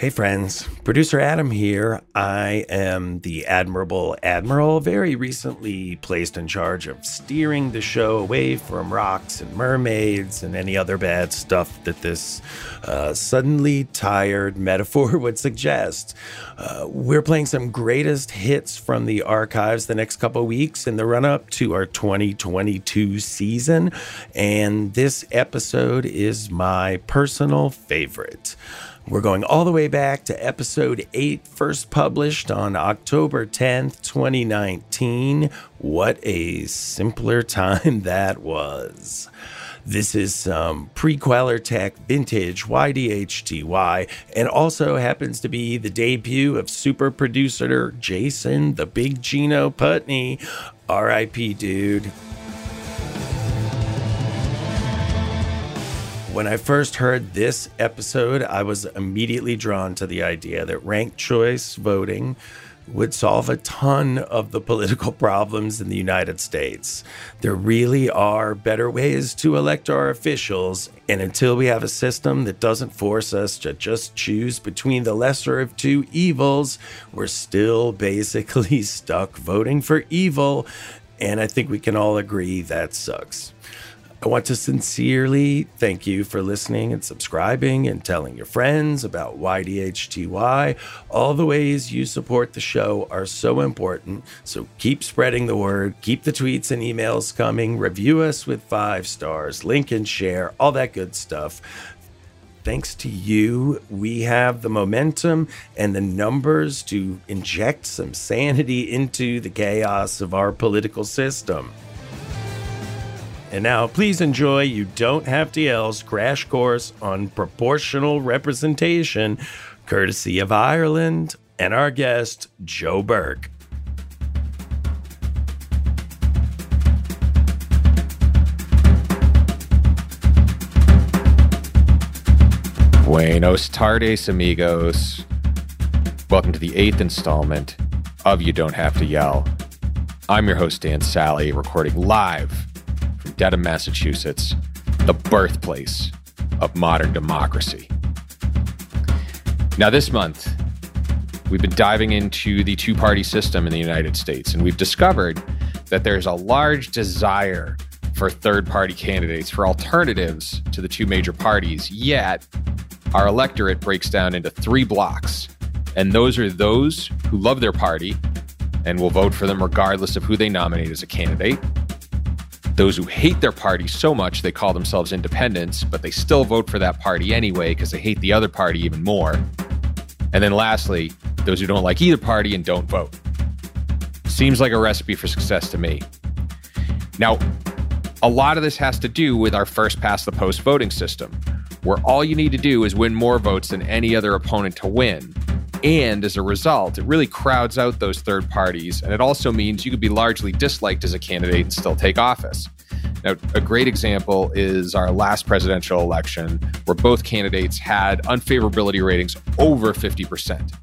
Hey, friends. Producer Adam here. I am the Admirable Admiral, very recently placed in charge of steering the show away from rocks and mermaids and any other bad stuff that this uh, suddenly tired metaphor would suggest. Uh, we're playing some greatest hits from the archives the next couple weeks in the run up to our 2022 season, and this episode is my personal favorite. We're going all the way back to episode 8, first published on October 10th, 2019. What a simpler time that was. This is some pre Quellertech vintage YDHTY, and also happens to be the debut of super producer Jason the Big Gino Putney. RIP, dude. When I first heard this episode, I was immediately drawn to the idea that ranked choice voting would solve a ton of the political problems in the United States. There really are better ways to elect our officials, and until we have a system that doesn't force us to just choose between the lesser of two evils, we're still basically stuck voting for evil. And I think we can all agree that sucks. I want to sincerely thank you for listening and subscribing and telling your friends about YDHTY. All the ways you support the show are so important. So keep spreading the word, keep the tweets and emails coming, review us with five stars, link and share, all that good stuff. Thanks to you, we have the momentum and the numbers to inject some sanity into the chaos of our political system. And now, please enjoy You Don't Have to Yell's crash course on proportional representation, courtesy of Ireland and our guest, Joe Burke. Buenos tardes, amigos. Welcome to the eighth installment of You Don't Have to Yell. I'm your host, Dan Sally, recording live from Dedham, Massachusetts, the birthplace of modern democracy. Now, this month, we've been diving into the two party system in the United States, and we've discovered that there's a large desire for third party candidates, for alternatives to the two major parties. Yet, our electorate breaks down into three blocks, and those are those who love their party and will vote for them regardless of who they nominate as a candidate those who hate their party so much they call themselves independents, but they still vote for that party anyway because they hate the other party even more. And then lastly, those who don't like either party and don't vote. Seems like a recipe for success to me. Now, a lot of this has to do with our first past the post voting system, where all you need to do is win more votes than any other opponent to win. And as a result, it really crowds out those third parties. And it also means you could be largely disliked as a candidate and still take office. Now, a great example is our last presidential election, where both candidates had unfavorability ratings over 50%.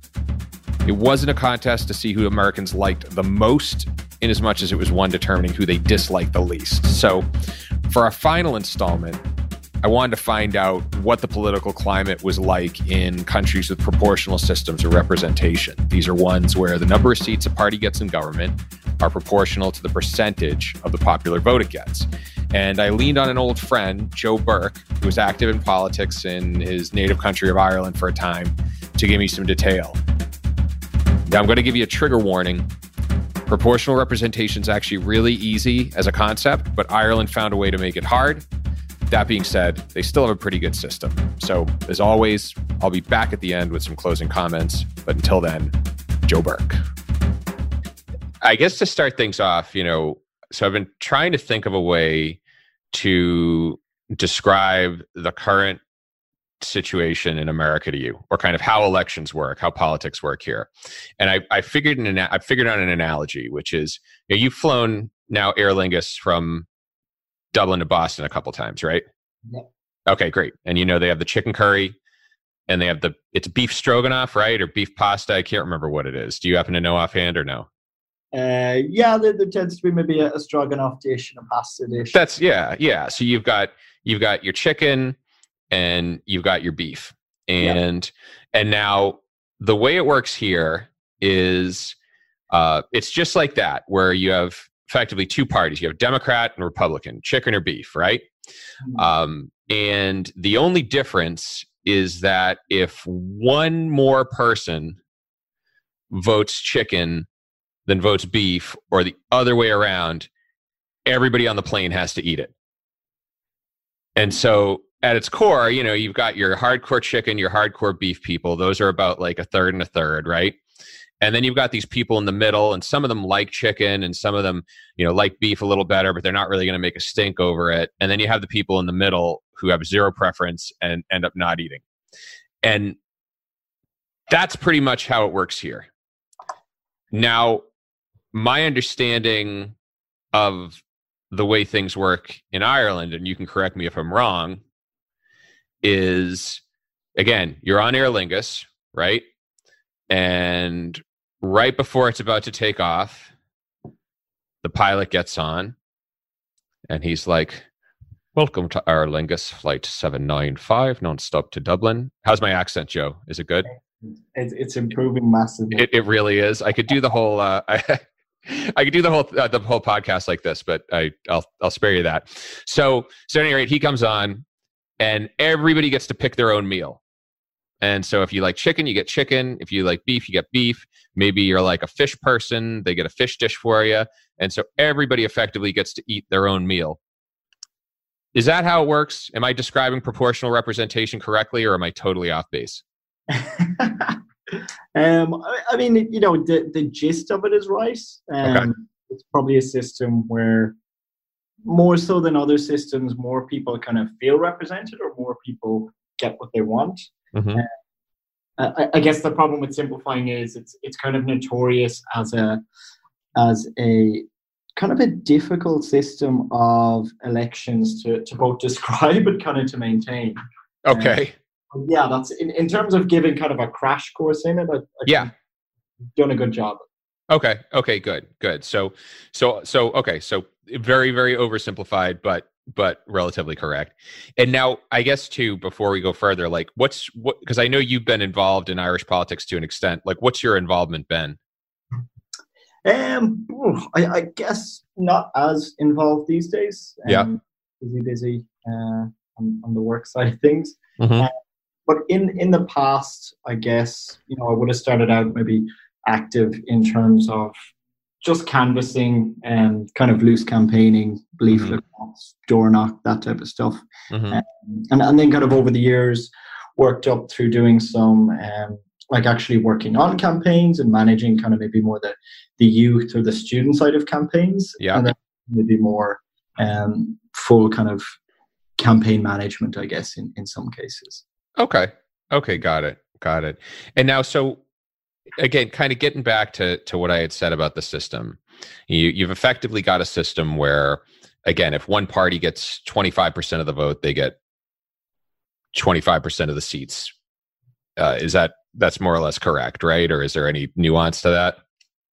It wasn't a contest to see who Americans liked the most, in as much as it was one determining who they disliked the least. So, for our final installment, I wanted to find out what the political climate was like in countries with proportional systems of representation. These are ones where the number of seats a party gets in government are proportional to the percentage of the popular vote it gets. And I leaned on an old friend, Joe Burke, who was active in politics in his native country of Ireland for a time, to give me some detail. Now, I'm going to give you a trigger warning. Proportional representation is actually really easy as a concept, but Ireland found a way to make it hard. That being said, they still have a pretty good system. So, as always, I'll be back at the end with some closing comments. But until then, Joe Burke. I guess to start things off, you know, so I've been trying to think of a way to describe the current situation in America to you, or kind of how elections work, how politics work here. And I, I figured an I figured out an analogy, which is you know, you've flown now Aer Lingus from Dublin to Boston a couple times, right? Yeah. Okay, great. And you know they have the chicken curry and they have the it's beef stroganoff, right? Or beef pasta. I can't remember what it is. Do you happen to know offhand or no? Uh, yeah, there, there, tends to be maybe a, a stroganoff dish and a pasta dish. That's yeah, yeah. So you've got you've got your chicken and you've got your beef. and yeah. and now the way it works here is uh, it's just like that where you have effectively two parties you have democrat and republican chicken or beef right mm-hmm. um, and the only difference is that if one more person votes chicken than votes beef or the other way around everybody on the plane has to eat it and so at its core, you know, you've got your hardcore chicken, your hardcore beef people. Those are about like a third and a third, right? And then you've got these people in the middle, and some of them like chicken, and some of them, you know, like beef a little better, but they're not really going to make a stink over it. And then you have the people in the middle who have zero preference and end up not eating. And that's pretty much how it works here. Now, my understanding of the way things work in Ireland, and you can correct me if I'm wrong, is again, you're on Aer Lingus, right? And right before it's about to take off, the pilot gets on and he's like, Welcome to Aer Lingus, flight 795, nonstop to Dublin. How's my accent, Joe? Is it good? It's, it's improving massively. It, it really is. I could do the whole. Uh, I, I could do the whole uh, the whole podcast like this, but I I'll I'll spare you that. So so at any rate, he comes on and everybody gets to pick their own meal. And so if you like chicken, you get chicken. If you like beef, you get beef. Maybe you're like a fish person, they get a fish dish for you. And so everybody effectively gets to eat their own meal. Is that how it works? Am I describing proportional representation correctly or am I totally off base? um, I mean, you know, the, the gist of it is right. Um, okay. It's probably a system where more so than other systems, more people kind of feel represented or more people get what they want. Mm-hmm. Uh, I, I, guess the problem with simplifying is it's it's kind of notorious as a as a kind of a difficult system of elections to, to both describe and kind of to maintain. Okay. Uh, yeah, that's in, in terms of giving kind of a crash course in it. I, I yeah, done a good job. Okay. Okay. Good. Good. So, so, so, okay. So, very, very oversimplified, but but relatively correct. And now, I guess too, before we go further, like, what's what? Because I know you've been involved in Irish politics to an extent. Like, what's your involvement been? Um, I, I guess not as involved these days. Um, yeah, busy, busy uh, on, on the work side of things. Mm-hmm. Uh, but in in the past, I guess you know I would have started out maybe active in terms of just canvassing and kind of loose campaigning, leaflet mm-hmm. door knock, that type of stuff. Mm-hmm. Um, and, and then kind of over the years, worked up through doing some um, like actually working on campaigns and managing kind of maybe more the, the youth or the student side of campaigns. Yeah. And then maybe more um, full kind of campaign management, I guess, in, in some cases. Okay. Okay. Got it. Got it. And now, so again, kind of getting back to to what I had said about the system, you, you've effectively got a system where, again, if one party gets twenty five percent of the vote, they get twenty five percent of the seats. Uh, is that that's more or less correct, right? Or is there any nuance to that?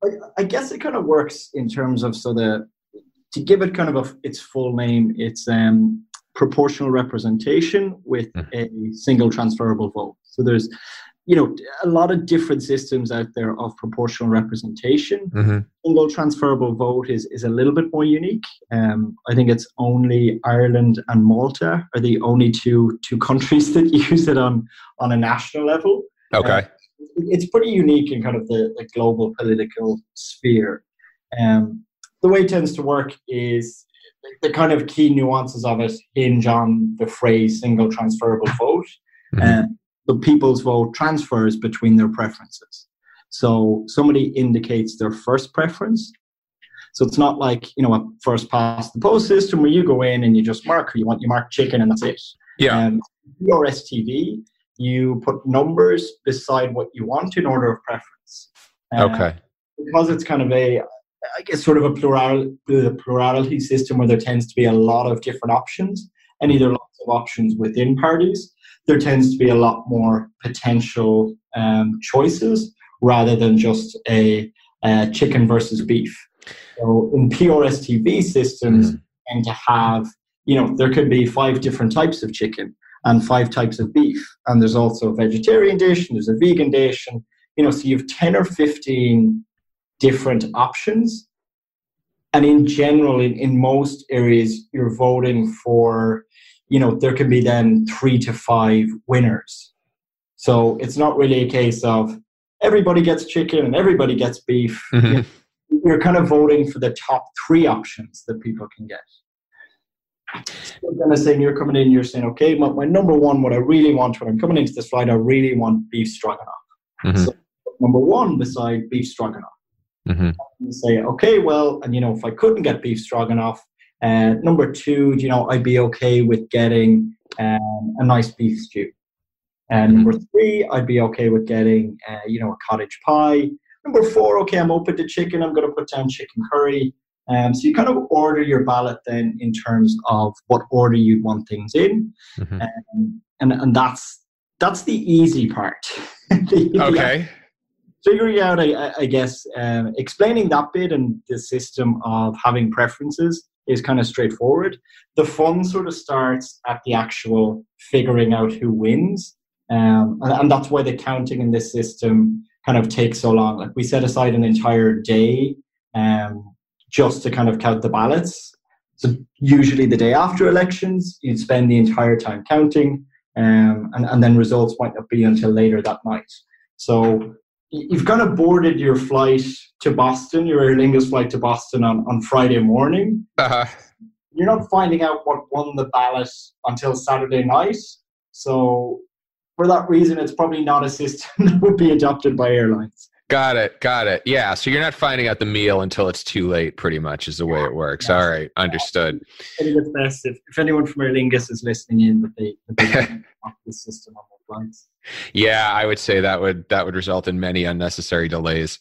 I, I guess it kind of works in terms of so the to give it kind of a, its full name, it's um, proportional representation with mm. a single transferable vote. So there's you know a lot of different systems out there of proportional representation. Mm-hmm. single transferable vote is, is a little bit more unique. Um, i think it's only ireland and malta are the only two two countries that use it on on a national level. Okay. Uh, it's pretty unique in kind of the, the global political sphere. Um, the way it tends to work is the kind of key nuances of it hinge on the phrase single transferable vote. Mm-hmm. Um, the people's vote transfers between their preferences. So somebody indicates their first preference. So it's not like, you know, a first past the post system where you go in and you just mark who you want, you mark chicken and that's it. Yeah. Um, your STV, you put numbers beside what you want in order of preference. Uh, okay. Because it's kind of a, I guess, sort of a plural, the plurality system where there tends to be a lot of different options and either lots of options within parties there tends to be a lot more potential um, choices rather than just a, a, chicken versus beef. So in PRSTV systems, tend to have, you know, there could be five different types of chicken, and five types of beef. And there's also a vegetarian dish, and there's a vegan dish, and you know, so you have 10 or 15 different options. And in general, in, in most areas, you're voting for, you know, there can be then three to five winners. So it's not really a case of everybody gets chicken and everybody gets beef. Mm-hmm. You're kind of voting for the top three options that people can get. So kind of saying you're coming in, you're saying, okay, my, my, number one, what I really want when I'm coming into this flight, I really want beef stroganoff. Mm-hmm. So number one beside beef stroganoff. Mm-hmm. Say, okay, well, and you know, if I couldn't get beef stroganoff, uh, number two, you know, I'd be okay with getting um, a nice beef stew. And mm-hmm. number three, I'd be okay with getting, uh, you know, a cottage pie. Number four, okay, I'm open to chicken. I'm going to put down chicken curry. Um, so you kind of order your ballot then in terms of what order you want things in, mm-hmm. um, and and that's that's the easy part. the, okay. figuring out, I, I guess, um, explaining that bit and the system of having preferences is kind of straightforward. The fun sort of starts at the actual figuring out who wins. Um, and, and, that's why the counting in this system kind of takes so long. Like we set aside an entire day um, just to kind of count the ballots. So usually the day after elections, you'd spend the entire time counting, um, and, and then results might not be until later that night. So you've kind of boarded your flight to Boston, your Aer Lingus flight to Boston on, on Friday morning. Uh-huh. You're not finding out what won the ballot until Saturday night. So for that reason, it's probably not a system that would be adopted by airlines. Got it. Got it. Yeah. So you're not finding out the meal until it's too late, pretty much, is the way it works. All right. Understood. I think it's best if, if anyone from Aer Lingus is listening in that they, that they the system flights. Yeah, I would say that would that would result in many unnecessary delays.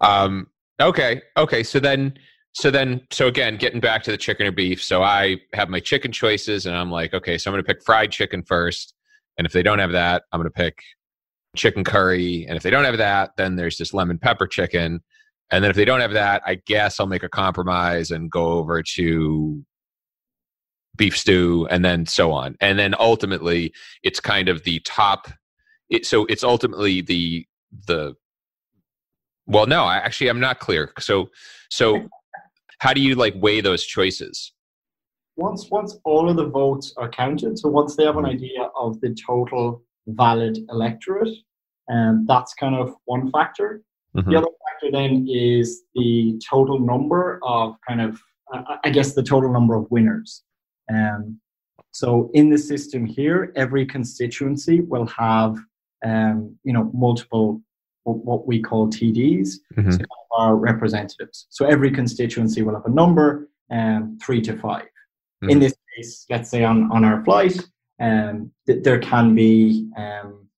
Um, okay. Okay. So then so then so again getting back to the chicken or beef so i have my chicken choices and i'm like okay so i'm going to pick fried chicken first and if they don't have that i'm going to pick chicken curry. And if they don't have that, then there's this lemon pepper chicken. And then if they don't have that, I guess I'll make a compromise and go over to beef stew and then so on. And then ultimately it's kind of the top it, so it's ultimately the the well no, I actually I'm not clear. So so how do you like weigh those choices? Once once all of the votes are counted, so once they have an idea of the total valid electorate. And that's kind of one factor. Mm-hmm. The other factor then is the total number of kind of, I guess, the total number of winners. Um, so in the system here, every constituency will have, um, you know, multiple what we call TDs, mm-hmm. so our representatives. So every constituency will have a number, um, three to 5 mm-hmm. In this case, let's say on, on our flight, um, th- there can be, um,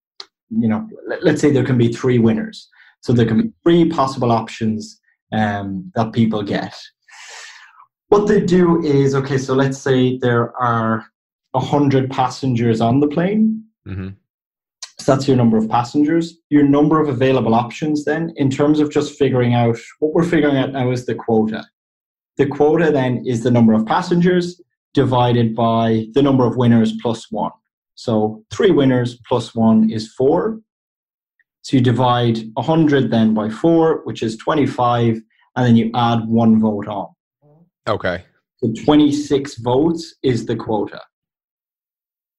you know, let, us say there can be three winners. So there can be three possible options um, that people get. What they do is okay. So let's say there are a hundred passengers on the plane. Mm-hmm. So that's your number of passengers. Your number of available options, then, in terms of just figuring out what we're figuring out now is the quota. The quota then is the number of passengers divided by the number of winners plus one. So three winners plus one is four. So you divide 100 then by four, which is 25, and then you add one vote on. Okay. So 26 votes is the quota.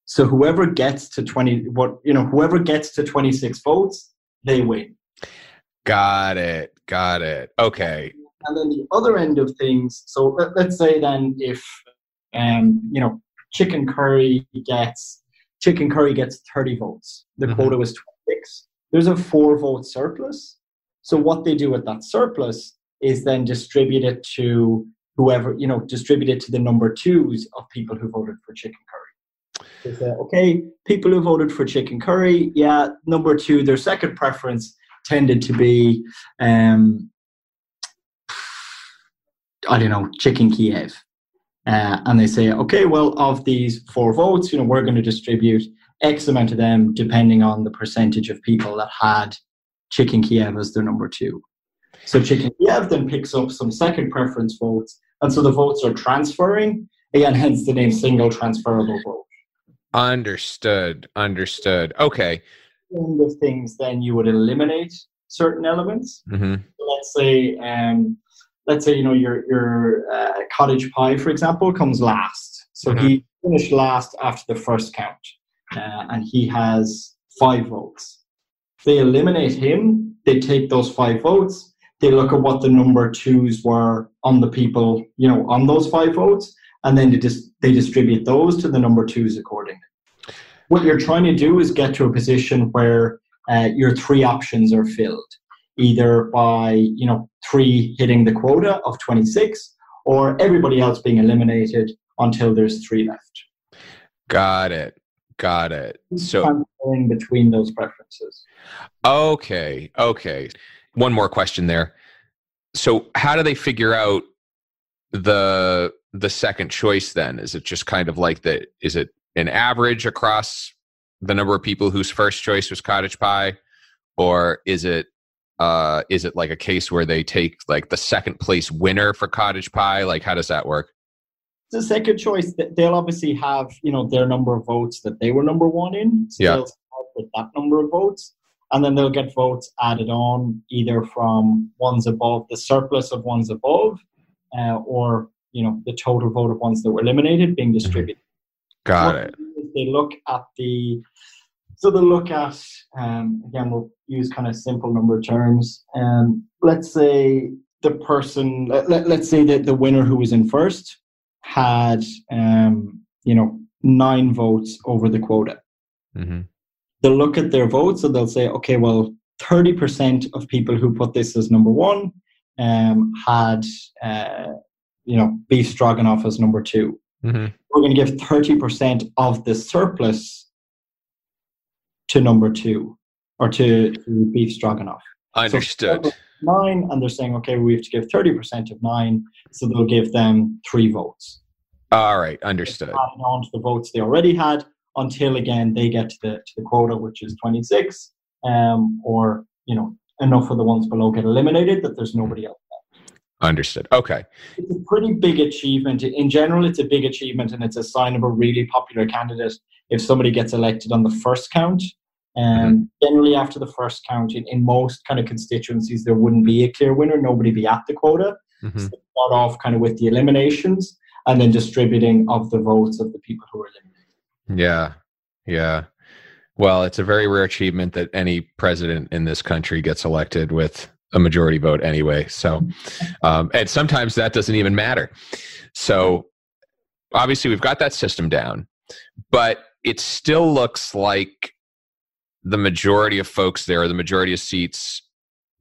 So whoever gets to 20, what, you know, whoever gets to 26 votes, they win. Got it. Got it. Okay. And then the other end of things, so let, us say then if um, you know, chicken curry gets chicken curry gets 30 votes. The mm-hmm. quota was 26. There's a four vote surplus. So what they do with that surplus is then distribute it to whoever, you know, distribute it to the number twos of people who voted for chicken curry. They say, okay, people who voted for chicken curry, yeah, number two, their second preference tended to be, um, I don't know, chicken Kiev. Uh, and they say, okay, well, of these four votes, you know, we're going to distribute X amount of them depending on the percentage of people that had Chicken Kiev as their number two. So Chicken Kiev then picks up some second preference votes, and so the votes are transferring, and hence the name single transferable vote. Understood. Understood. Okay. Of things, then you would eliminate certain elements. Mm-hmm. let's say, um, let's say you know your your uh, cottage pie, for example, comes last. So Mhm. he finished last after the first count, uh, and he has five votes. They eliminate him. They take those five votes. They look at what the number twos were on the people, you know, on those five votes, and then they just they distribute those to the number twos accordingly. What you're trying to do is get to a position where uh, your three options are filled, either by you know three hitting the quota of 26, or everybody else being eliminated until there's three left. Got it. Got it. So between those preferences. Okay. Okay. One more question there. So how do they figure out the the second choice then? Is it just kind of like the is it an average across the number of people whose first choice was cottage pie or is it uh is it like a case where they take like the second place winner for cottage pie? Like how does that work? The second choice, they'll obviously have you know their number of votes that they were number one in. So Yeah. they'll start with that number of votes, and then they'll get votes added on either from ones above the surplus of ones above, uh, or you know the total vote of ones that were eliminated being distributed. Got What it. they look at the so they look at um, again. We'll use kind of simple number terms. Um, let's say the person. Let, let, let's say that the winner who was in first had um, you know nine votes over the quota. hmm They'll look at their votes and they'll say, okay, well, thirty percent of people who put this as number one um, had uh, you know beef stroganoff as number two hmm we're going to give 30% of the surplus to number two or to, to beef stroganoff. Understood. Nine, and they're saying, okay, we have to give 30% of nine, so they'll give them three votes. All right. Understood. Adding on to the votes they already had until again they get to the, to the quota, which is 26, um, or, you know, enough of the ones below get eliminated that there's nobody else. There. Understood. Okay. it's a pretty big achievement. In general, it's a big achievement and it's a sign of a really popular candidate if somebody gets elected on the first count. And generally, after the first count, in, in most kind of constituencies, there wouldn't be a clear winner. Nobody be at the quota. Mhm. So start off kind of with the eliminations and then distributing of the votes of the people who are eliminated. Yeah. Yeah. Well, it's a very rare achievement that any president in this country gets elected with a majority vote anyway. So, um, and sometimes that doesn't even matter. So, obviously, we've got that system down, but it still looks like the majority of folks there, the majority of seats,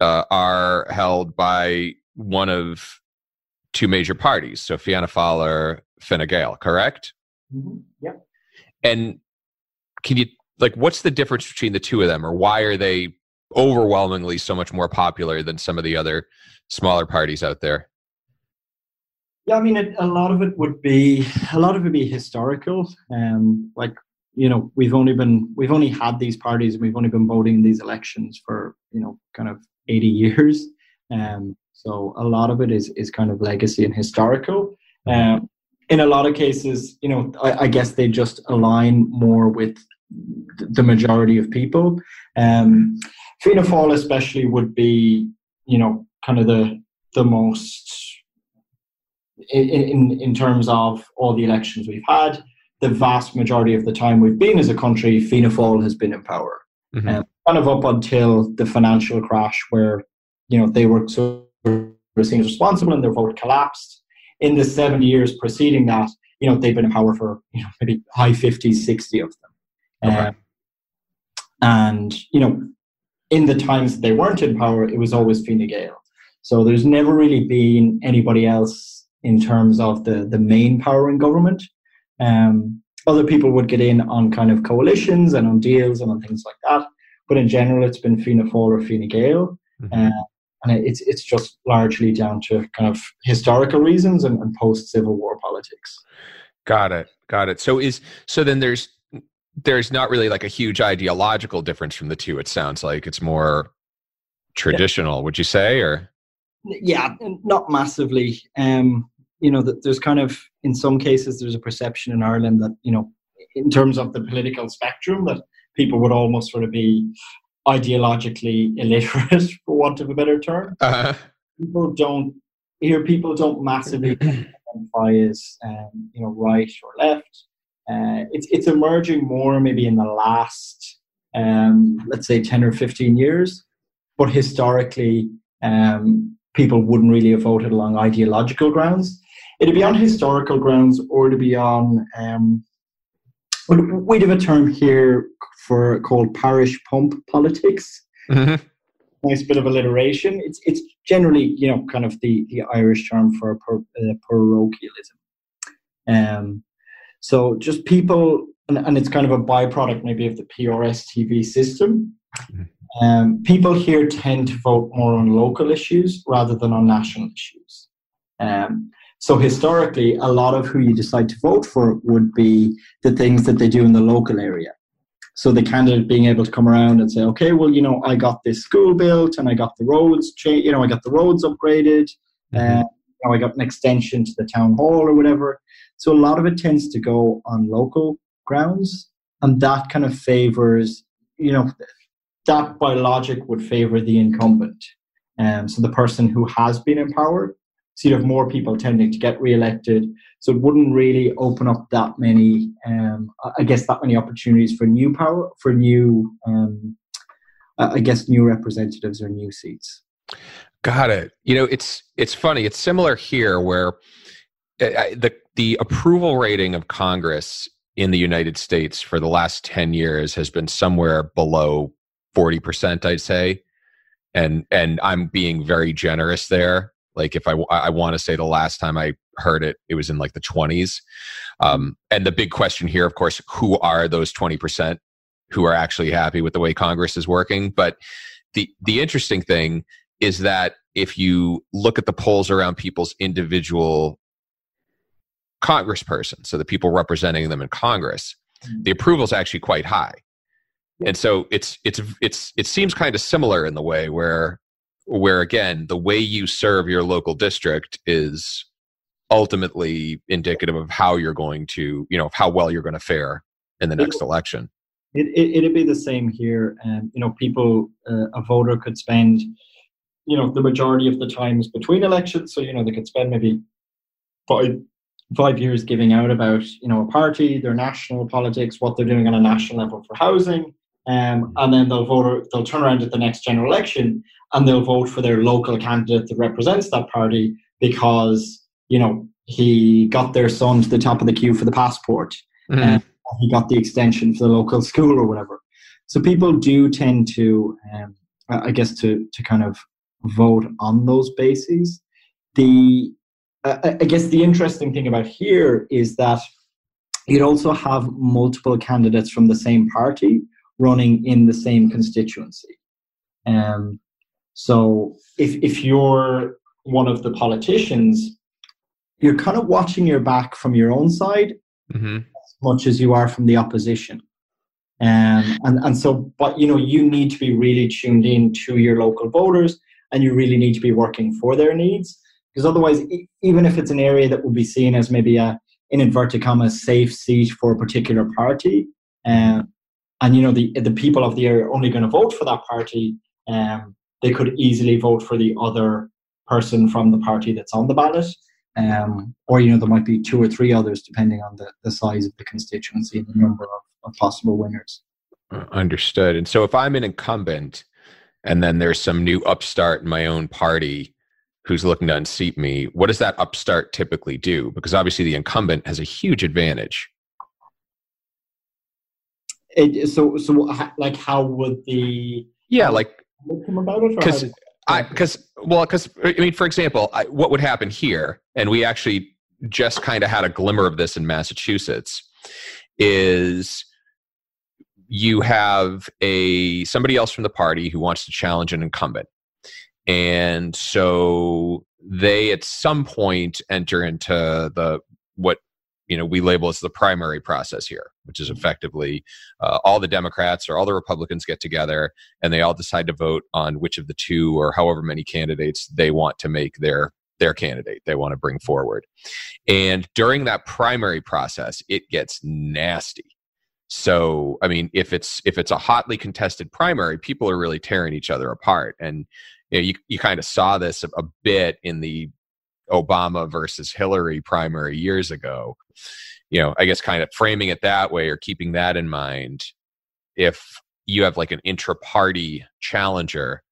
uh, are held by one of two major parties. So, Fianna Fáil or Fine Gael, correct? Yep. And can you like what's the difference between the two of them or why are they overwhelmingly so much more popular than some of the other smaller parties out there? Yeah, I mean, it, a lot of it would be a lot of it be historical. Um, like you know, we've only been we've only had these parties and we've only been voting in these elections for you know kind of eighty years. Um, so a lot of it is is kind of legacy and historical. Um, in a lot of cases, you know, I, I guess they just align more with the majority of people. Um, Fianna Fáil, especially, would be you know kind of the the most in, in, in terms of all the elections we've had, the vast majority of the time we've been as a country, Fianna Fáil has been in power. Mhm. Um, kind of up until the financial crash where, you know, they were sort of seen as responsible and their vote collapsed. In the seven years preceding that, you know, they've been in power for, you know, maybe high 50s, 60 of them. Okay. Um, and, you know, in the times they weren't in power, it was always Fine Gael. So there's never really been anybody else in terms of the, the main power in government. Um, other people would get in on kind of coalitions and on deals and on things like that. But in general, it's been Fianna Fáil or Fine Gael. Mhm. Uh, and it's, it's just largely down to kind of historical reasons and, and post Civil War politics. Got it. Got it. So is so then there's there's not really like a huge ideological difference from the two. It sounds like it's more traditional. Would you say or Yeah, not massively. Um, you know, that there's kind of in some cases there's a perception in Ireland that you know in terms of the political spectrum that people would almost sort of be ideologically illiterate, for want of a better term. Uh-huh. People don't here. People don't massively identify as um, you know right or left. Uh, it's it's emerging more maybe in the last um, let's say ten or fifteen years, but historically um, people wouldn't really have voted along ideological grounds. It'd be on historical grounds or to be on um, we'd have a term here for called parish pump politics. Mm-hmm. Nice bit of alliteration. It's it's generally you know kind of the the Irish term for par, uh, parochialism. Um, so just people, and, and, it's kind of a byproduct maybe of the PRSTV system. Mm-hmm. Um, people here tend to vote more on local issues rather than on national issues. Um, so historically, a lot of who you decide to vote for would be the things that they do in the local area. So the candidate being able to come around and say, okay, well, you know, I got this school built and I got the roads, cha- you know, I got the roads upgraded, mm-hmm. and you know, I got an extension to the town hall or whatever. So a lot of it tends to go on local grounds, and that kind of favors, you know, that by logic would favor the incumbent. Um, so the person who has been in power so you'd have more people tending to get re-elected. So it wouldn't really open up that many, um, I guess, that many opportunities for new power, for new, um, I guess, new representatives or new seats. Got it. You know, it's it's funny. It's similar here, where uh, the the approval rating of Congress in the United States for the last ten years has been somewhere below forty percent, I'd say, and and I'm being very generous there like if I, I want to say the last time I heard it, it was in like the 20s. Um, and the big question here, of course, who are those 20% who are actually happy with the way Congress is working? But the, the interesting thing is that if you look at the polls around people's individual congressperson, so the people representing them in Congress, mm-hmm. the approval is actually quite high. And so it's it's it's it seems kind of similar in the way where where again the way you serve your local district is ultimately indicative of how you're going to you know how well you're going to fare in the next it, election. It, it, would be the same here and you know people uh, a voter could spend you know the majority of the times between elections so you know they could spend maybe five five years giving out about you know a party their national politics what they're doing on a national level for housing um, and then they'll vote they'll turn around at the next general election and they'll vote for their local candidate that represents that party because you know he got their son to the top of the queue for the passport mm-hmm. and he got the extension for the local school or whatever. So people do tend to um, i guess to to kind of vote on those bases. The uh, i guess the interesting thing about here is that you'd also have multiple candidates from the same party running in the same constituency. Um, so if if you're one of the politicians, you're kind of watching your back from your own side mm-hmm. as much as you are from the opposition. Um, and and so, but you know, you need to be really tuned in to your local voters, and you really need to be working for their needs, because otherwise, even if it's an area that would be seen as maybe a in inverted commas safe seat for a particular party, um, and you know the the people of the area are only going to vote for that party, um, they could easily vote for the other person from the party that's on the ballot. Um, or you know there might be two or three others depending on the, the size of the constituency and the number of, of possible winners uh, understood and so if i'm an incumbent and then there's some new upstart in my own party who's looking to unseat me what does that upstart typically do because obviously the incumbent has a huge advantage it, so so like how would the yeah like? Because I because well because I mean for example I, what would happen here and we actually just kind of had a glimmer of this in Massachusetts is you have a somebody else from the party who wants to challenge an incumbent. And so they at some point enter into the what you know we label as the primary process here which is effectively uh, all the democrats or all the republicans get together and they all decide to vote on which of the two or however many candidates they want to make their their candidate they want to bring forward. And during that primary process it gets nasty. So, I mean, if it's if it's a hotly contested primary, people are really tearing each other apart, and you know, you, you kind of saw this a, a bit in the Obama versus Hillary primary years ago. You know, I guess kind of framing it that way or keeping that in mind. If you have like an intra-party challenger,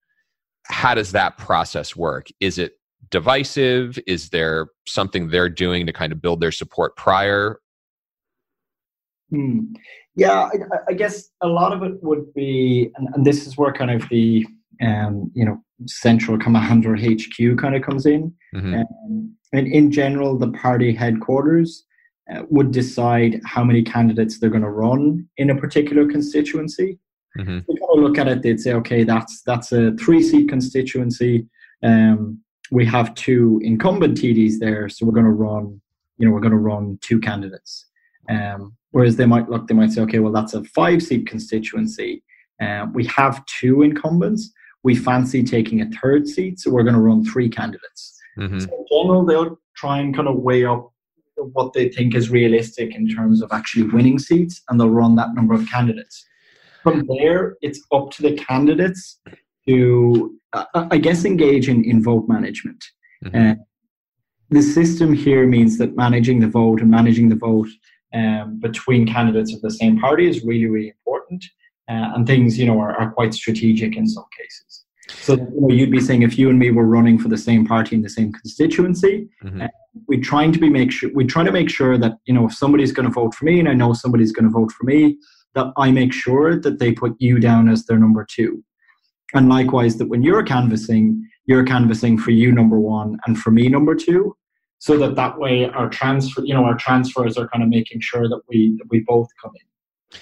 how does that process work? Is it divisive? Is there something they're doing to kind of build their support prior? Hmm. Yeah, I, I, guess a lot of it would be, and, and this is where kind of the um, you know central command or HQ kind of comes in. Mm-hmm. Um, and in general, the party headquarters uh, would decide how many candidates they're going to run in a particular constituency. Mm-hmm. They kind of look at it, they'd say, okay, that's that's a three seat constituency. Um, we have two incumbent TDs there, so we're going to run, you know, we're going to run two candidates. Um, whereas they might look, they might say, okay, well, that's a five seat constituency. Um, we have two incumbents. We fancy taking a third seat, so we're going to run three candidates. Mm-hmm. So in general, they'll try and kind of weigh up what they think is realistic in terms of actually winning seats, and they'll run that number of candidates. From there, it's up to the candidates to, uh, I guess, engage in, in vote management. Mm-hmm. Uh, the system here means that managing the vote and managing the vote um, between candidates of the same party is really, really important. Uh, and things, you know, are, are, quite strategic in some cases. So you know, you'd be saying if you and me were running for the same party in the same constituency, mm-hmm. uh, we're trying to be make sure we're trying to make sure that you know if somebody's going to vote for me and I know somebody's going to vote for me, that I make sure that they put you down as their number two. And likewise, that when you're canvassing, you're canvassing for you number one and for me number two, so that that way our transfer, you know, our transfers are kind of making sure that we that we both come in.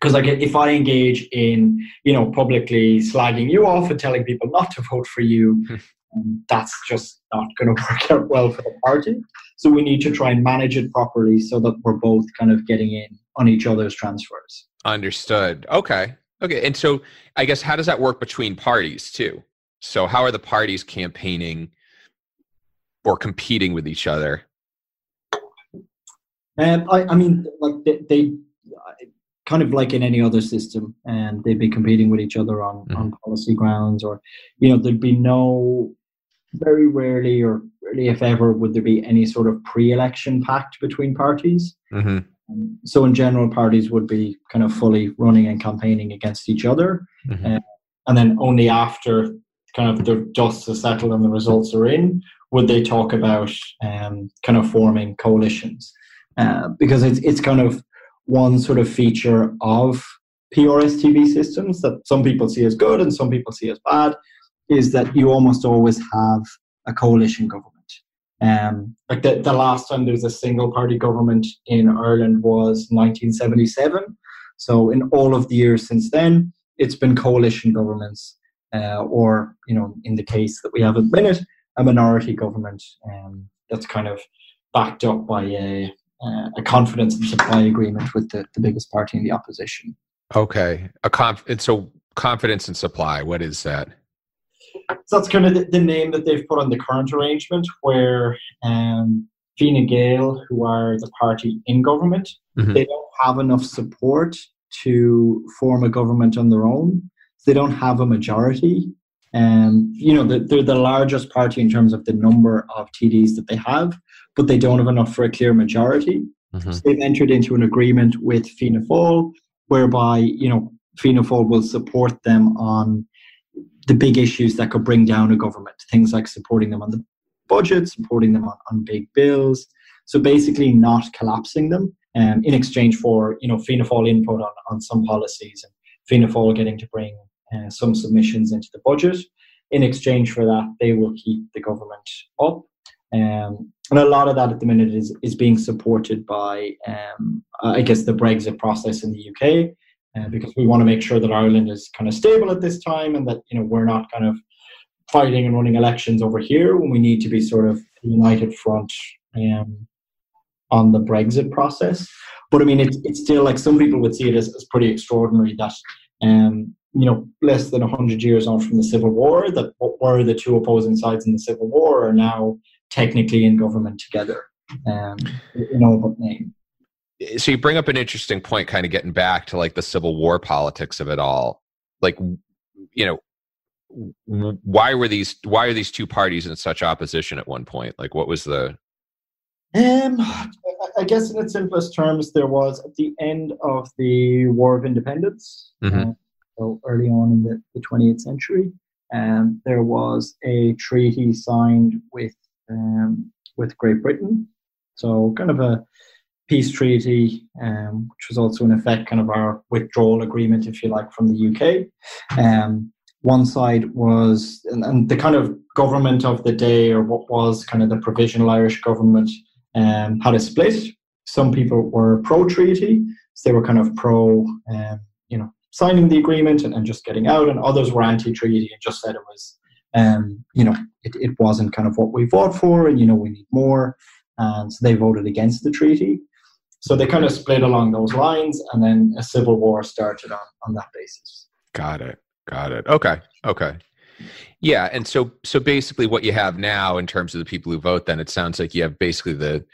Because like if I engage in, you know, publicly slagging you off and telling people not to vote for you, um, that's just not going to work out well for the party. So we need to try and manage it properly so that we're both kind of getting in on each other's transfers. Understood. Okay. Okay. And so I guess how does that work between parties too? So how are the parties campaigning or competing with each other? Um, I, I mean, like they, they, kind of like in any other system, and they'd be competing with each other on mm-hmm. on policy grounds, or you know, there'd be no, very rarely or really if ever would there be any sort of pre-election pact between parties. Mm-hmm. Um, so in general, parties would be kind of fully running and campaigning against each other, mm-hmm. uh, and then only after kind of the dust has settled and the results are in, would they talk about um, kind of forming coalitions? Uh, because it's it's kind of one sort of feature of PRSTV systems that some people see as good and some people see as bad, is that you almost always have a coalition government. Um, like the, the last time there was a single party government in Ireland was 1977. So in all of the years since then, it's been coalition governments, uh, or you know, in the case that we have at minute, a minority government um, that's kind of backed up by a, a confidence and supply agreement with the, the biggest party in the opposition. Okay, a conf- so confidence and supply. What is that? So that's kind of the, the, name that they've put on the current arrangement, where um, Fine Gael, who are the party in government, mm-hmm. they don't have enough support to form a government on their own. They don't have a majority. Um, you know, they're, they're the largest party in terms of the number of TDs that they have, but they don't have enough for a clear majority. Mm-hmm. So they've entered into an agreement with Fianna Fáil, whereby you know Fianna Fáil will support them on the big issues that could bring down a government, things like supporting them on the budget, supporting them on, on big bills. So basically, not collapsing them um, in exchange for you know Fianna Fáil input on, on some policies and Fianna Fáil getting to bring uh, some submissions into the budget. In exchange for that, they will keep the government up. Um, and a lot of that at the minute is, is being supported by, um, I guess, the Brexit process in the UK uh, because we want to make sure that Ireland is kind of stable at this time and that you know we're not kind of fighting and running elections over here when we need to be sort of united front um, on the Brexit process. But I mean, it's, it's still like some people would see it as, as pretty extraordinary that um, you know less than hundred years on from the Civil War that what were the two opposing sides in the Civil War are now technically in government together um, in all but name. so you bring up an interesting point, kind of getting back to like the Civil War politics of it all. Like, you know, why were these why are these two parties in such opposition at one point? Like, what was the? Um, I guess in its simplest terms, there was at the end of the War of Independence, mm-hmm. uh, so early on in the, the 20th century, um, there was a treaty signed with um, with Great Britain. So kind of a peace treaty, um, which was also in effect kind of our withdrawal agreement, if you like, from the UK. Um, one side was, and, and, the kind of government of the day, or what was kind of the provisional Irish government, um, had a split. Some people were pro treaty, so they were kind of pro, um, you know, signing the agreement and, and, just getting out, and others were anti treaty and just said it was, um, you know, it, it wasn't kind of what we fought for, and you know, we need more. And so they voted against the treaty. So they kind of split along those lines, and then a civil war started on on that basis. Got it. Got it. Okay. Okay. Yeah, and so so basically, what you have now in terms of the people who vote, then it sounds like you have basically the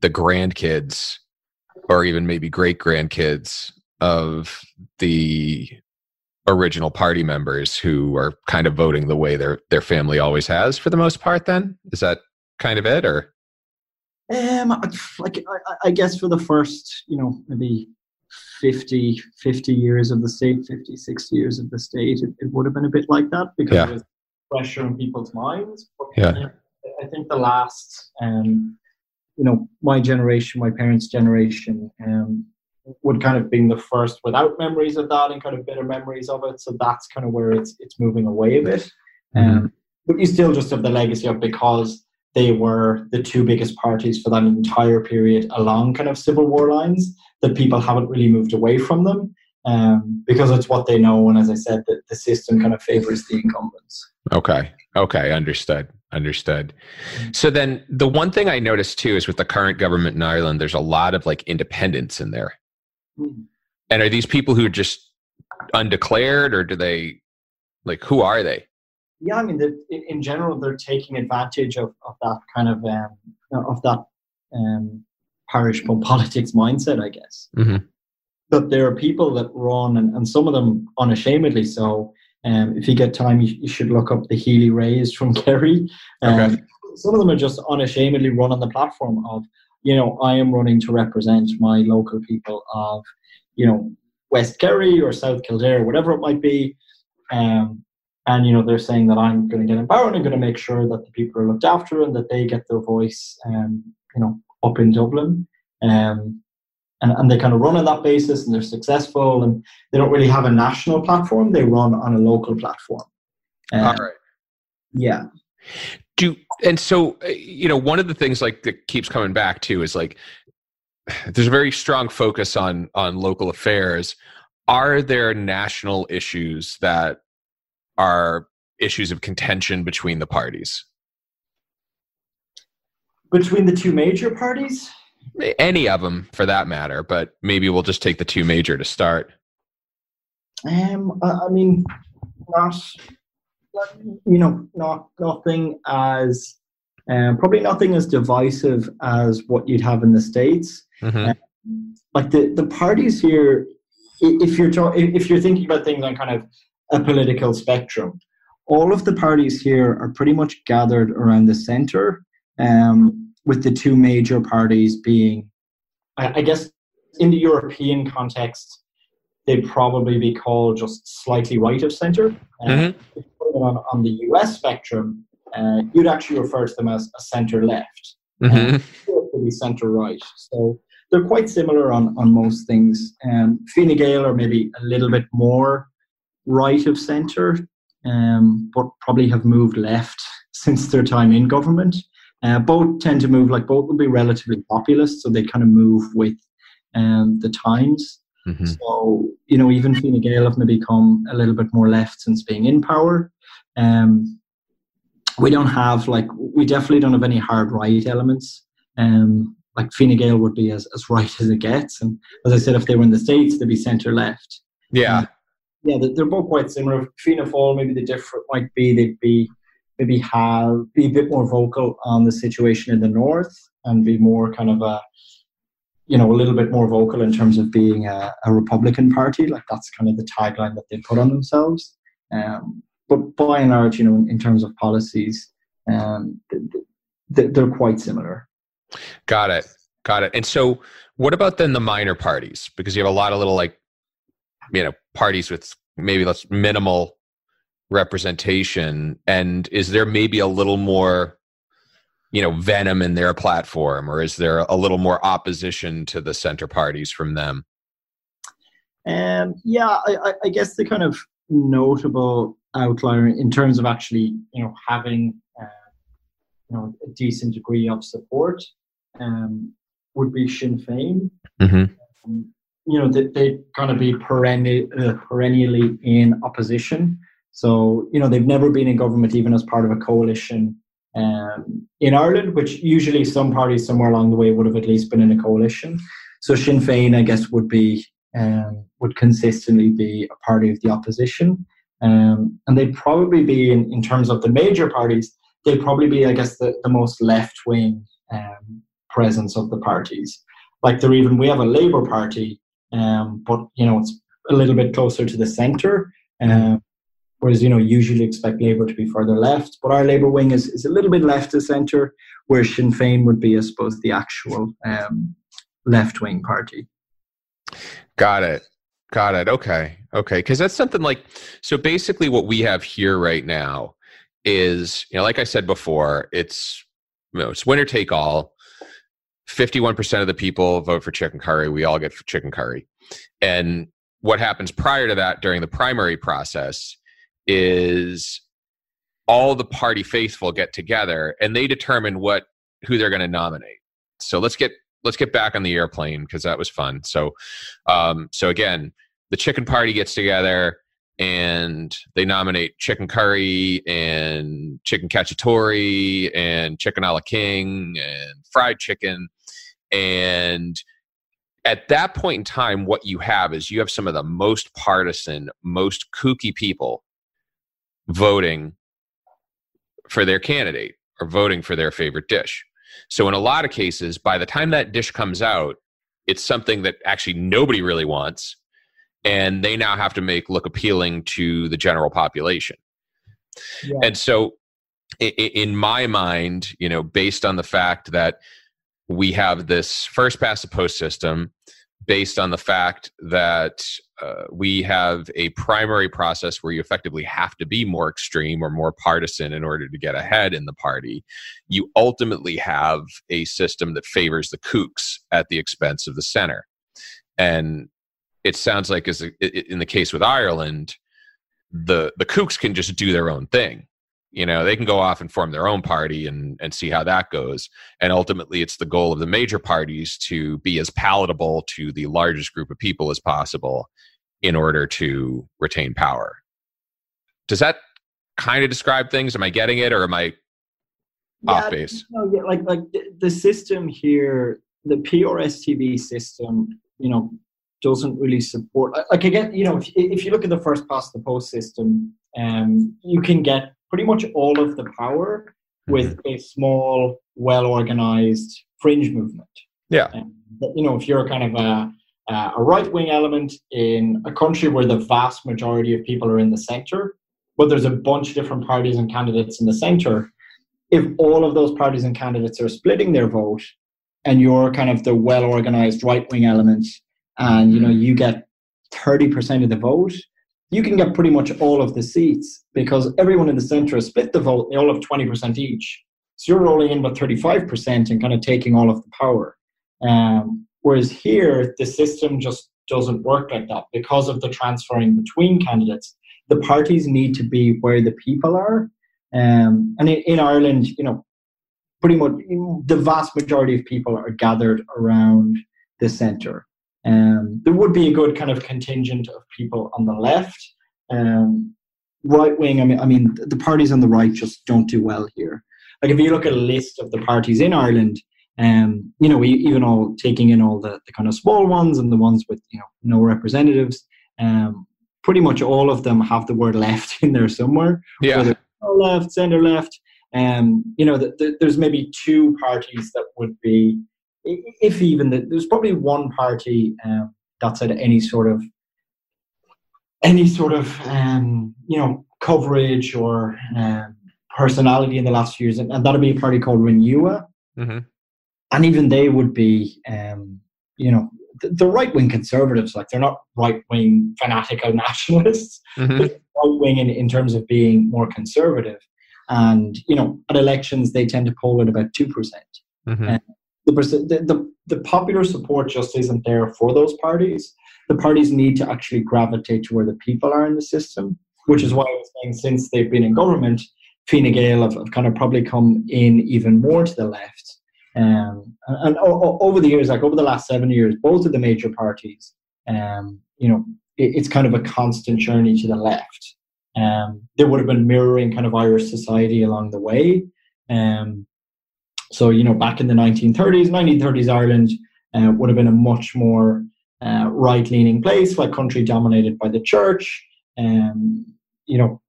the grandkids, or even maybe great grandkids of the original party members who are kind of voting the way their their family always has for the most part. Then is that kind of it, or um, like I, I, guess for the first, you know, maybe 50, 50 years of the state, 50, 60 years of the state, it, it would have been a bit like that because yeah. there's pressure on people's minds. But yeah. I think the last, um, you know, my generation, my parents' generation, um, would kind of being the first without memories of that and kind of bitter memories of it. So that's kind of where it's it's moving away a bit. Mm-hmm. Um, but you still just have the legacy of because they were the two biggest parties for that entire period along kind of civil war lines that people haven't really moved away from them um, because it's what they know and as i said that the system kind of favors the incumbents okay okay understood understood so then the one thing i noticed too is with the current government in ireland there's a lot of like independence in there. And are these people who are just undeclared or do they like who are they yeah, I mean, in general, they're taking advantage of, of that kind of um, of that um, parish politics mindset, I guess. Mm-hmm. But there are people that run, and, and some of them unashamedly so. Um, if you get time, you, you, should look up the Healy-Raes from Kerry. Um, okay. Some of them are just unashamedly run on the platform of, you know, I am running to represent my local people of, you know, West Kerry or South Kildare, whatever it might be. Um, and you know they're saying that I'm going to get empowered and going to make sure that the people are looked after and that they get their voice, um, you know, up in Dublin. Um, and, and they kind of run on that basis and they're successful and they don't really have a national platform they run on a local platform um, all right yeah do and so uh, you know one of the things like that keeps coming back to is like there's a very strong focus on on local affairs are there national issues that are issues of contention between the parties? Between the two major parties? Any of them, for that matter, but maybe we'll just take the two major to start. Um, I mean, not, you know, not nothing as um, probably nothing as divisive as what you'd have in the states. Mm-hmm. Um, like the the parties here, if you're ta- if you're thinking about things on kind of a political spectrum. All of the parties here are pretty much gathered around the center, um, with the two major parties being, I, I guess, in the European context, they'd probably be called just slightly right of center. Uh, mm-hmm. On, on, the US spectrum, uh, you'd actually refer to them as a center left. Mm-hmm. Uh, be center right. So they're quite similar on, on most things. Um, Fine Gael are maybe a little bit more right of centre, um, but probably have moved left since their time in government. Uh, both tend to move like both will be relatively populist, so they kind of move with um, the times. Mm-hmm. So you know, even Fine Gael have maybe become a little bit more left since being in power. Um, we don't have like we definitely don't have any hard right elements. Um, like Fine Gael would be as, as right as it gets, and as I said, if they were in the states, they'd be centre left. Yeah. Um, yeah, they're both quite similar. Fianna Fáil, maybe the different might be they'd be maybe have be a bit more vocal on the situation in the north and be more kind of a you know, a little bit more vocal in terms of being a, a Republican Party. Like that's kind of the tagline that they put on themselves. Um, but by and large, you know, in, in terms of policies, um, they're quite similar. Got it. Got it. And so, what about then the minor parties? Because you have a lot of little like, you know, parties with maybe less minimal representation. And is there maybe a little more, you know, venom in their platform, or is there a little more opposition to the center parties from them? Um, yeah, I, I guess the kind of notable outlier in terms of actually, you know, having uh, you know a decent degree of support um, would be Sinn Féin. Mm-hmm. Um, you know, they, they kind of be perenni- uh, perennially in opposition. So, you know, they've never been in government even as part of a coalition um, in Ireland, which usually some parties somewhere along the way would have at least been in a coalition. So Sinn Féin, I guess, would be um, would consistently be a party of the opposition. Um, and they'd probably be, in, in terms of the major parties, they'd probably be, I guess, the, the most left wing um, presence of the parties. Like they're even, we have a Labour Party, um, but, you know, it's a little bit closer to the centre. Um, whereas, you know, usually expect Labour to be further left. But our Labour wing is, is a little bit left to centre, where Sinn Féin would be, I suppose, the actual um, left wing party. Got it. Got it. Okay. Okay. Because that's something like so basically what we have here right now is, you know, like I said before, it's you know, it's winner take all. 51% of the people vote for chicken curry. We all get chicken curry. And what happens prior to that during the primary process is all the party faithful get together and they determine what who they're going to nominate. So let's get let's get back on the airplane because that was fun. So, um, so again, the chicken party gets together and they nominate chicken curry and chicken cacciatore and chicken a la king and fried chicken. And at that point in time, what you have is you have some of the most partisan, most kooky people voting for their candidate or voting for their favorite dish. So, in a lot of cases, by the time that dish comes out, it's something that actually nobody really wants. And they now have to make look appealing to the general population. Yeah. And so, in my mind, you know, based on the fact that we have this first past the post system, based on the fact that uh, we have a primary process where you effectively have to be more extreme or more partisan in order to get ahead in the party, you ultimately have a system that favors the kooks at the expense of the center. And it sounds like, as in the case with Ireland, the the kooks can just do their own thing. You know they can go off and form their own party and and see how that goes. And ultimately it's the goal of the major parties to be as palatable to the largest group of people as possible in order to retain power does that kind of describe things am i getting it or am i yeah, off base no, yeah, like like the, the system here the PRSTV system you know doesn't really support like again you know if, if you look at the first past the post system um you can get pretty much all of the power with mm-hmm. a small, well organized fringe movement. Yeah. Um, but, you know, if you're kind of a, a right wing element in a country where the vast majority of people are in the center, but there's a bunch of different parties and candidates in the center, if all of those parties and candidates are splitting their vote and you're kind of the well organized right wing element and you know you get 30% of the vote you can get pretty much all of the seats because everyone in the centre has split the vote. They all have 20% each. So you're rolling in with 35% and kind of taking all of the power. Um, whereas here, the system just doesn't work like that because of the transferring between candidates. The parties need to be where the people are. Um, and in, in Ireland, you know, pretty much the vast majority of people are gathered around the centre. Um, there would be a good kind of contingent of people on the left. Um, right wing, I mean, I mean, the parties on the right just don't do well here. Like if you look at a list of the parties in Ireland, um, you know, we, even all taking in all the, the kind of small ones and the ones with you know no representatives, um, pretty much all of them have the word left in there somewhere. Yeah. Left, center left. Um, you know, the, the, there's maybe two parties that would be if even the, there's probably one party um, that's at any sort of any sort of um, you know coverage or um, personality in the last few years, and, and that'll be a party called Renua, mm-hmm. And even they would be um, you know the, the right wing conservatives, like they're not right wing fanatical nationalists, mm-hmm. right wing in, in terms of being more conservative. And you know, at elections they tend to poll at about two percent. Mm-hmm. The, the, the the popular support just isn't there for those parties. The parties need to actually gravitate to where the people are in the system, which is why I was saying since they've been in government, Fine Gael have, have kind of probably come in even more to the left um, and, and over the years, like over the last seven years, both of the major parties, um, you know, it, it's kind of a constant journey to the left. Um, there would have been mirroring kind of Irish society along the way. Um, so, you know, back in the 1930s, 1930s Ireland uh, would have been a much more uh, right-leaning place, like country dominated by the church. Um, you know,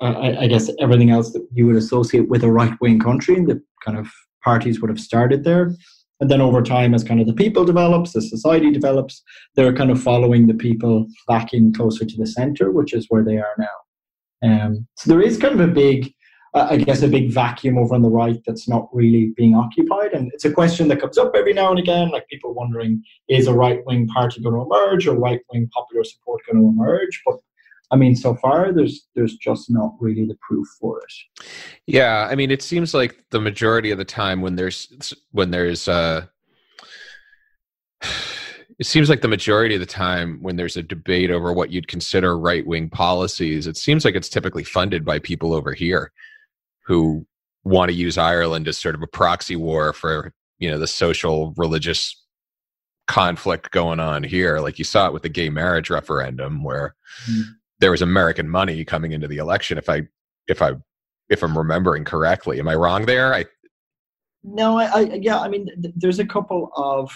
I, I, guess everything else that you would associate with a right-wing country, the kind of parties would have started there. And then over time, as kind of the people develops, the society develops, they're kind of following the people back in closer to the center, which is where they are now. Um, so there is kind of a big, uh, I guess, a big vacuum over on the right that's not really being occupied. And it's a question that comes up every now and again, like people wondering, is a right wing party going to emerge or right wing popular support going to emerge? But I mean, so far there's there's just not really the proof for it. Yeah, I mean, it seems like the majority of the time when there's when there's uh it seems like the majority of the time when there's a debate over what you'd consider right wing policies, it seems like it's typically funded by people over here who want to use Ireland as sort of a proxy war for you know the social religious conflict going on here like you saw it with the gay marriage referendum where mm there was American money coming into the election. If I if I if I'm remembering correctly, am I wrong there? I no, I, I yeah, I mean, th- there's a couple of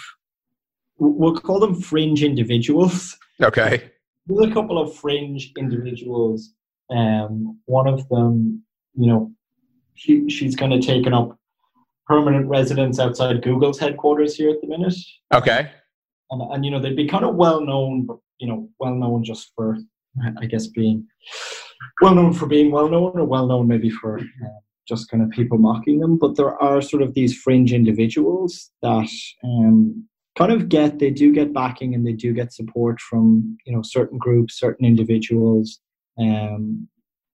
we'll call them fringe individuals. Okay. There's a couple of fringe individuals. Um, one of them, you know, she she's kind of taken up permanent residence outside Google's headquarters here at the minute. Okay. And, and you know they'd be kind of well known, but you know, well known just for I guess being well known for being well known, or well known maybe for uh, just kind of people mocking them. But there are sort of these fringe individuals that um, kind of get they do get backing and they do get support from you know certain groups, certain individuals um,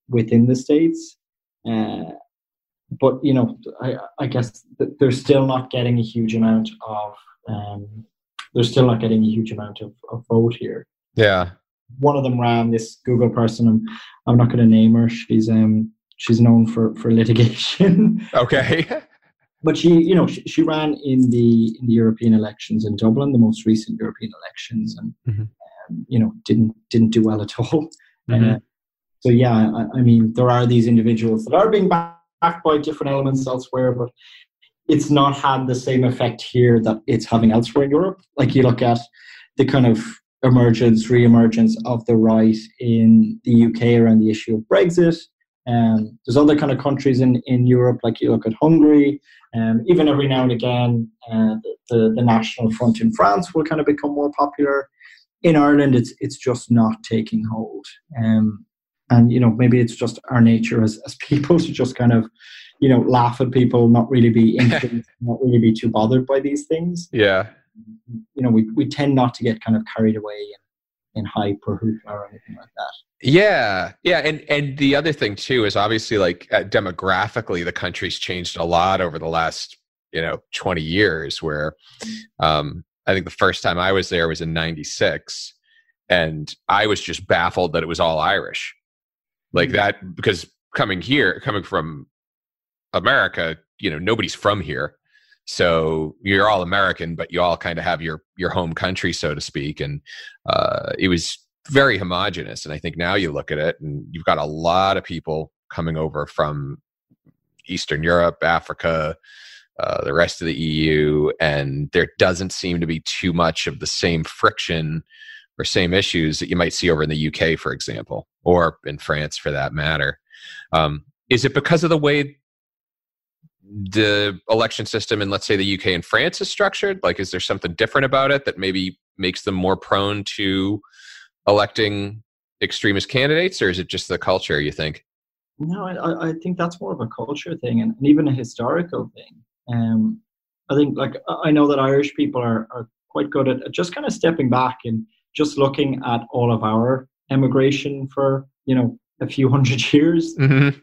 within the states. Uh, but you know, I, I guess they're still not getting a huge amount of. Um, they're still not getting a huge amount of, of vote here. Yeah one of them ran this Google person. I'm, I'm not going to name her. She's um she's known for for litigation. Okay. but she, you know, she, she, ran in the in the European elections in Dublin, the most recent European elections, and mm-hmm. um, you know didn't didn't do well at all. Mm-hmm. Uh, so yeah, I, I, mean, there are these individuals that are being backed by different elements elsewhere, but it's not had the same effect here that it's having elsewhere in Europe. Like you look at the kind of emergence, re-emergence of the right in the UK around the issue of Brexit. Um, there's other kind of countries in, in Europe, like you look at Hungary, um, even every now and again, uh, the, the National Front in France will kind of become more popular. In Ireland, it's it's just not taking hold. Um, and you know, maybe it's just our nature as, as people to just kind of, you know, laugh at people, not really be not really be too bothered by these things. Yeah you know, we, we tend not to get kind of carried away in, in hype or hoopla or anything like that. Yeah, yeah, and and the other thing too is obviously like uh, demographically, the country's changed a lot over the last you know twenty years. Where um, I think the first time I was there was in '96, and I was just baffled that it was all Irish, like mm-hmm. that because coming here, coming from America, you know, nobody's from here so you're all American, but you all kind of have your your home country, so to speak. And uh, it was very homogenous. And I think now you look at it, and you've got a lot of people coming over from Eastern Europe, Africa, uh, the rest of the EU, and there doesn't seem to be too much of the same friction or same issues that you might see over in the UK, for example, or in France for that matter. Um, is it because of the way the election system in, let's say, the UK and France is structured? Like, is there something different about it that maybe makes them more prone to electing extremist candidates, or is it just the culture? You think? No, I, I think that's more of a culture thing and, and even a historical thing. Um, I think, like, I know that Irish people are, are quite good at just kind of stepping back and just looking at all of our emigration for you know a few hundred years. Mm-hmm.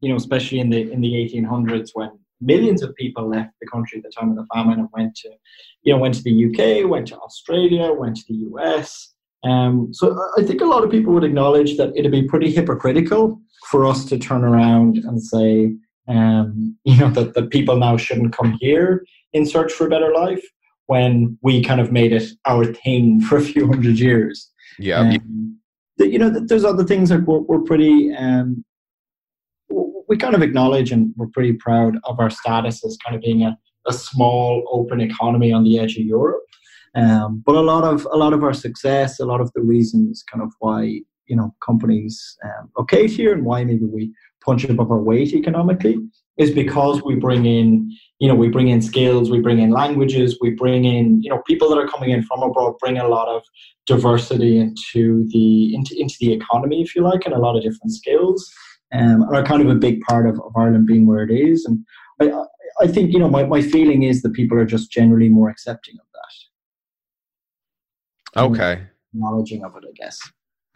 You know, especially in the in the 1800s when millions of people left the country at the time of the famine and went to, you know, went to the UK, went to Australia, went to the US. Um, so I think a lot of people would acknowledge that it'd be pretty hypocritical for us to turn around and say, um, you know, that, that people now shouldn't come here in search for a better life when we kind of made it our thing for a few hundred years. Yeah. Um, you know, there's other things that we're, we're pretty, um, we kind of acknowledge and we're pretty proud of our status as kind of being a, a small open economy on the edge of Europe. Um, but a lot of a lot of our success, a lot of the reasons kind of why you know companies um, locate here and why maybe we punch above our weight economically is because we bring in you know we bring in skills we bring in languages we bring in you know people that are coming in from abroad bring a lot of diversity into the into, into the economy if you like and a lot of different skills um, are kind of a big part of, of ireland being where it is. And i i think you know my, my feeling is that people are just generally more accepting of that. Okay. acknowledging of it i guess.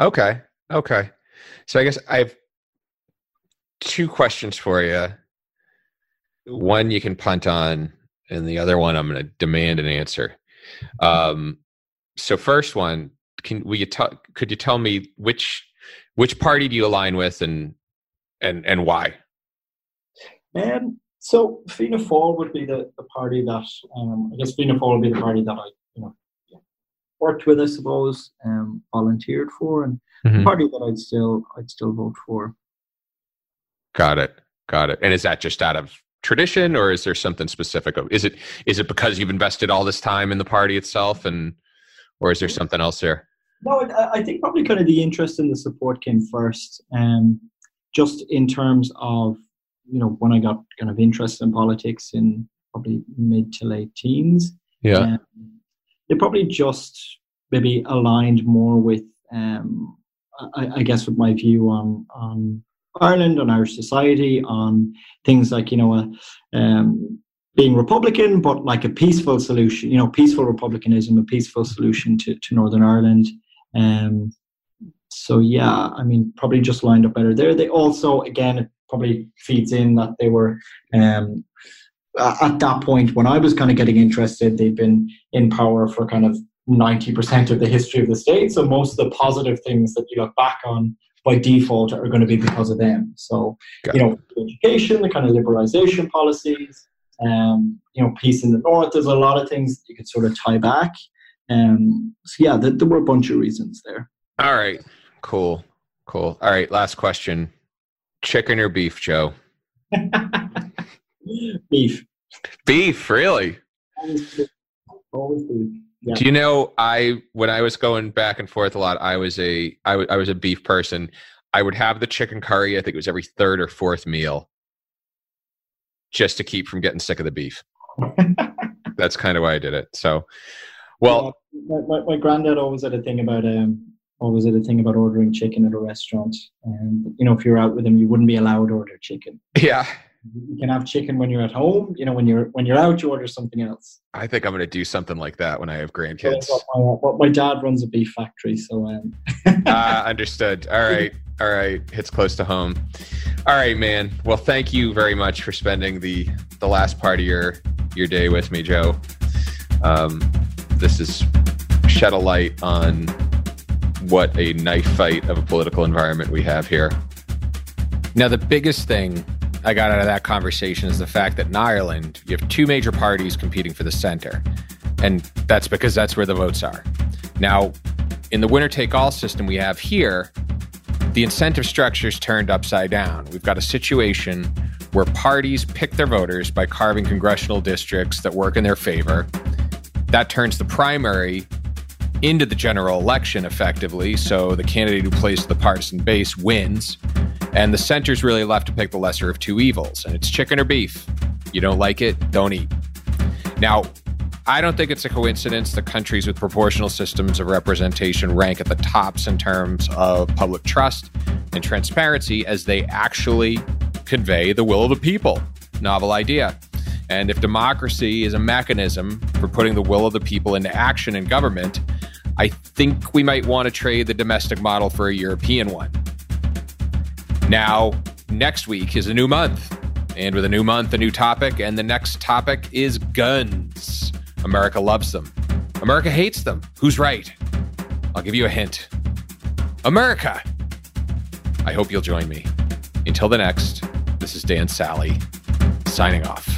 Okay. Okay. So i guess i have two questions for you one you can punt on, and the other one I'm going to demand an answer. Um, so first one, can we talk? Could you tell me which which party do you align with, and and and why? Um, so Fianna Fáil would be the, the party that um, I guess Fianna Fáil would be the party that I you know worked with, I suppose, um, volunteered for, and mm-hmm. the party that I'd still I'd still vote for. Got it. Got it. And is that just out of tradition or is there something specific is it is it because you've invested all this time in the party itself and or is there something else there no i think probably kind of the interest and the support came first um just in terms of you know when i got kind of interested in politics in probably mid to late teens yeah um, they probably just maybe aligned more with um I, I guess with my view on on Ireland, on Irish society, on things like, you know, uh, um, being Republican, but like a peaceful solution, you know, peaceful republicanism, a peaceful solution to, to Northern Ireland. Um, so, yeah, I mean, probably just lined up better there. They also, again, it probably feeds in that they were um, at that point when I was kind of getting interested, they've been in power for kind of 90% of the history of the state. So most of the positive things that you look back on by default are going to be because of them. So, Got you know, education, the kind of liberalization policies, um, you know, peace in the north. There's a lot of things you could sort of tie back. Um, so yeah, there, there were a bunch of reasons there. All right, cool, cool. All right, last question: chicken or beef, Joe? beef. Beef, really? Always beef. Always beef. Yeah. Do you know I when I was going back and forth a lot, I was a I, w- I was a beef person. I would have the chicken curry. I think it was every third or fourth meal, just to keep from getting sick of the beef. That's kind of why I did it. So, well, yeah, my, my, my granddad always had a thing about um always had a thing about ordering chicken at a restaurant, and you know if you're out with them, you wouldn't be allowed to order chicken. Yeah, you can have chicken when you're at home. You know, when you're when you're out, you order something else. I think I'm going to do something like that when I have grandkids. So my, my, dad runs a beef factory, so um. uh, understood. All right, all right, hits close to home. All right, man. Well, thank you very much for spending the the last part of your your day with me, Joe. Um, this is shed a light on what a knife fight of a political environment we have here. Now, the biggest thing I got out of that conversation is the fact that in Ireland, you have two major parties competing for the center. And that's because that's where the votes are. Now, in the winner take all system we have here, the incentive structure is turned upside down. We've got a situation where parties pick their voters by carving congressional districts that work in their favor. That turns the primary into the general election effectively. So the candidate who plays to the partisan base wins. And the center's really left to pick the lesser of two evils, and it's chicken or beef. You don't like it? Don't eat. Now, I don't think it's a coincidence that countries with proportional systems of representation rank at the tops in terms of public trust and transparency as they actually convey the will of the people. Novel idea. And if democracy is a mechanism for putting the will of the people into action in government, I think we might want to trade the domestic model for a European one. Now, next week is a new month. And with a new month, a new topic, and the next topic is guns. America loves them. America hates them. Who's right? I'll give you a hint. America! I hope you'll join me. Until the next, this is Dan Sally, signing off.